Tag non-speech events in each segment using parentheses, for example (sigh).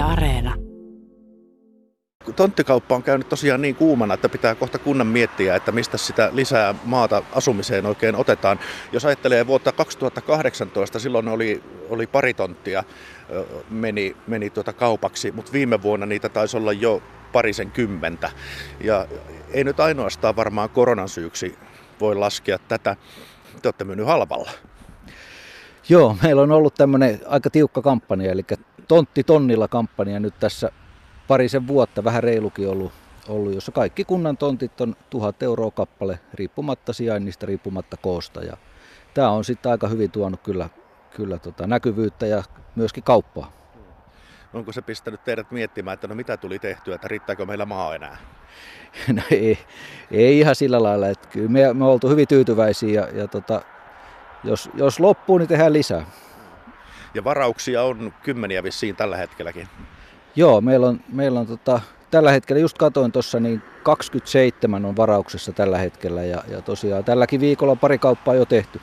Yle Areena. Tonttikauppa on käynyt tosiaan niin kuumana, että pitää kohta kunnan miettiä, että mistä sitä lisää maata asumiseen oikein otetaan. Jos ajattelee vuotta 2018, silloin oli, oli pari tonttia meni, meni tuota kaupaksi, mutta viime vuonna niitä taisi olla jo parisen kymmentä. Ja ei nyt ainoastaan varmaan koronan syyksi voi laskea tätä. Te olette myynyt halvalla. Joo, meillä on ollut tämmöinen aika tiukka kampanja, eli tontti tonnilla kampanja nyt tässä parisen vuotta, vähän reilukin ollut, ollut, jossa kaikki kunnan tontit on tuhat euroa kappale, riippumatta sijainnista, riippumatta koosta. Ja tämä on sitten aika hyvin tuonut kyllä, kyllä tota näkyvyyttä ja myöskin kauppaa. Onko se pistänyt teidät miettimään, että no mitä tuli tehtyä, että riittääkö meillä maa enää? (laughs) No ei, ei ihan sillä lailla, että kyllä me, me oltu hyvin tyytyväisiä ja, ja tota, jos, jos loppuu, niin tehdään lisää. Ja varauksia on kymmeniä vissiin tällä hetkelläkin. Joo, meillä on, meillä on tota, tällä hetkellä, just katoin tuossa, niin 27 on varauksessa tällä hetkellä ja, ja tosiaan tälläkin viikolla pari kauppaa jo tehty.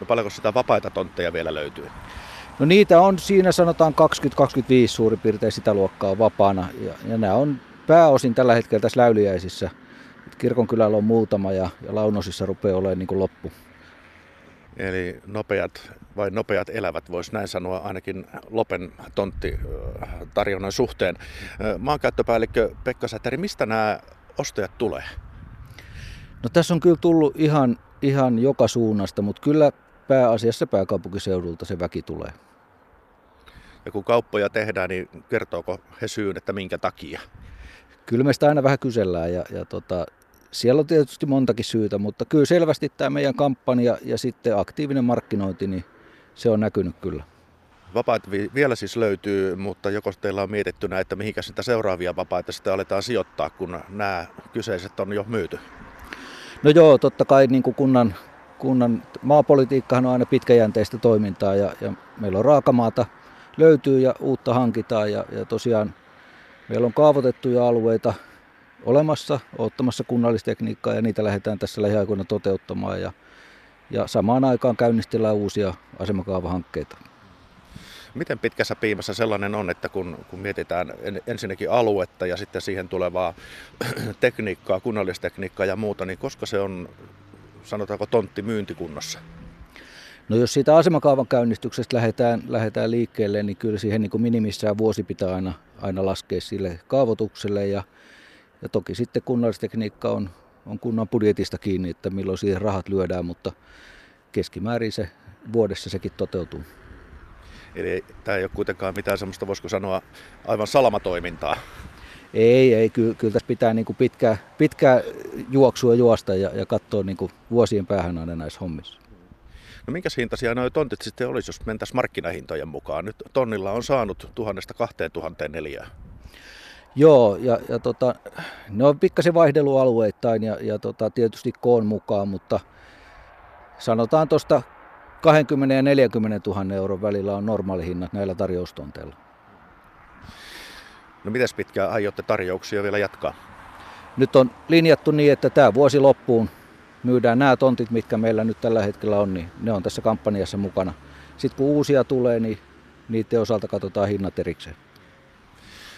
No paljonko sitä vapaita tontteja vielä löytyy? No niitä on siinä sanotaan 20-25 suurin piirtein sitä luokkaa vapaana ja, ja nämä on pääosin tällä hetkellä tässä Läyliäisissä. Kirkonkylällä on muutama ja, ja Launosissa rupeaa olemaan niin kuin loppu. Eli nopeat vai nopeat elävät, voisi näin sanoa ainakin Lopen tontti tarjonnan suhteen. Maankäyttöpäällikkö Pekka Sätäri, mistä nämä ostajat tulee? No tässä on kyllä tullut ihan, ihan joka suunnasta, mutta kyllä pääasiassa pääkaupunkiseudulta se väki tulee. Ja kun kauppoja tehdään, niin kertooko he syyn, että minkä takia? Kyllä me sitä aina vähän kysellään ja, ja tota, siellä on tietysti montakin syytä, mutta kyllä selvästi tämä meidän kampanja ja sitten aktiivinen markkinointi, niin se on näkynyt kyllä. Vapaat vielä siis löytyy, mutta joko teillä on mietitty että mihinkä sitä seuraavia vapaita sitten aletaan sijoittaa, kun nämä kyseiset on jo myyty? No joo, totta kai niin kuin kunnan, kunnan maapolitiikkahan on aina pitkäjänteistä toimintaa ja, ja meillä on raakamaata löytyy ja uutta hankitaan ja, ja tosiaan meillä on kaavoitettuja alueita olemassa, ottamassa kunnallistekniikkaa ja niitä lähdetään tässä lähiaikoina toteuttamaan ja, ja samaan aikaan käynnistellään uusia asemakaavahankkeita. Miten pitkässä piimassa sellainen on, että kun, kun mietitään ensinnäkin aluetta ja sitten siihen tulevaa (clears throat) tekniikkaa, kunnallistekniikkaa ja muuta, niin koska se on, sanotaanko, tontti myyntikunnossa? No jos siitä asemakaavan käynnistyksestä lähdetään, lähdetään liikkeelle, niin kyllä siihen niin kuin minimissään vuosi pitää aina, aina laskea sille kaavoitukselle ja, ja toki sitten kunnallistekniikka on, on kunnan budjetista kiinni, että milloin siihen rahat lyödään, mutta keskimäärin se vuodessa sekin toteutuu. Eli tämä ei ole kuitenkaan mitään sellaista, voisiko sanoa, aivan salamatoimintaa. Ei, ei. Kyllä, kyllä tässä pitää niin kuin pitkää, pitkää juoksua juosta ja, ja katsoa niin kuin vuosien päähän aina näissä hommissa. No minkä hintaisia nuo tontit sitten olisi, jos mentäisiin markkinahintojen mukaan? Nyt tonnilla on saanut tuhannesta kahteen tuhanteen neljää. Joo, ja, ja tota, ne on pikkasen vaihdelualueittain ja, ja tota, tietysti koon mukaan, mutta sanotaan tuosta 20 ja 40 000 euron välillä on normaalihinnat näillä tarjoustonteilla. No miten pitkään aiotte tarjouksia vielä jatkaa? Nyt on linjattu niin, että tämä vuosi loppuun myydään nämä tontit, mitkä meillä nyt tällä hetkellä on, niin ne on tässä kampanjassa mukana. Sitten kun uusia tulee, niin niiden osalta katsotaan hinnat erikseen.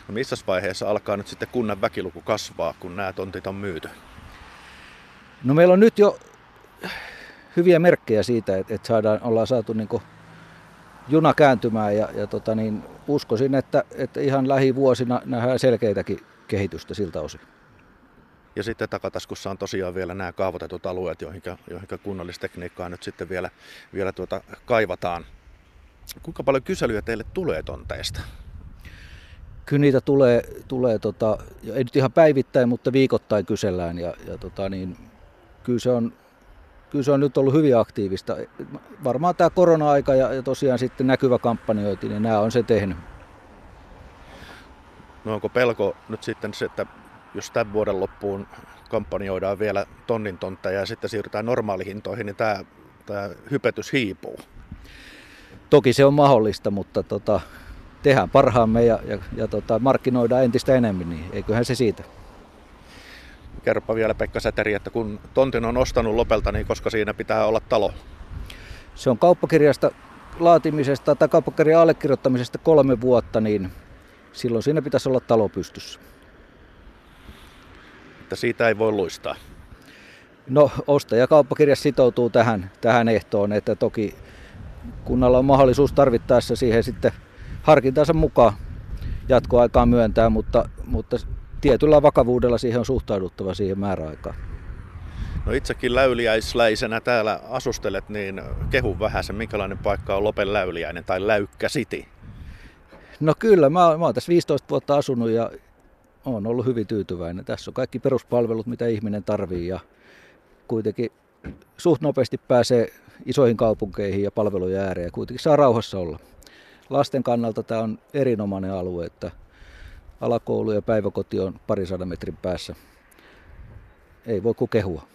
No missä vaiheessa alkaa nyt sitten kunnan väkiluku kasvaa, kun nämä tontit on myyty? No meillä on nyt jo hyviä merkkejä siitä, että, että saadaan, ollaan saatu niin juna kääntymään ja, ja tota niin, uskoisin, että, että ihan lähivuosina nähdään selkeitäkin kehitystä siltä osin. Ja sitten takataskussa on tosiaan vielä nämä kaavoitetut alueet, joihin, joihin kunnallistekniikkaa nyt sitten vielä, vielä tuota kaivataan. Kuinka paljon kyselyjä teille tulee tonteista? Kyllä niitä tulee, tulee tota, ei nyt ihan päivittäin, mutta viikoittain kysellään. Ja, ja tota, niin, kyllä, se on, kyllä se on nyt ollut hyvin aktiivista. Varmaan tämä korona-aika ja, ja tosiaan sitten näkyvä kampanjointi, niin nämä on se tehnyt. No onko pelko nyt sitten se, että jos tämän vuoden loppuun kampanjoidaan vielä tonnin tontteja ja sitten siirrytään normaalihintoihin, niin tämä, tämä hypetys hiipuu. Toki se on mahdollista, mutta tota, tehdään parhaamme ja, ja, ja tota, markkinoidaan entistä enemmän, niin eiköhän se siitä. Kerropa vielä Pekka Säteri, että kun tontin on ostanut Lopelta, niin koska siinä pitää olla talo? Se on kauppakirjasta laatimisesta tai kauppakirjan allekirjoittamisesta kolme vuotta, niin silloin siinä pitäisi olla talo pystyssä. Että siitä ei voi luistaa. No ostajakauppakirja sitoutuu tähän, tähän ehtoon, että toki kunnalla on mahdollisuus tarvittaessa siihen sitten harkintansa mukaan jatkoaikaa myöntää, mutta, mutta tietyllä vakavuudella siihen on suhtauduttava siihen määräaikaan. No itsekin läyliäisläisenä täällä asustelet, niin kehu vähän se, minkälainen paikka on Lopen läyliäinen tai Läykkä City. No kyllä, mä, mä oon tässä 15 vuotta asunut ja olen ollut hyvin tyytyväinen. Tässä on kaikki peruspalvelut, mitä ihminen tarvii ja kuitenkin suht nopeasti pääsee isoihin kaupunkeihin ja palvelujen ääreen ja kuitenkin saa rauhassa olla. Lasten kannalta tämä on erinomainen alue, että alakoulu ja päiväkoti on parisadan metrin päässä. Ei voi kuin kehua.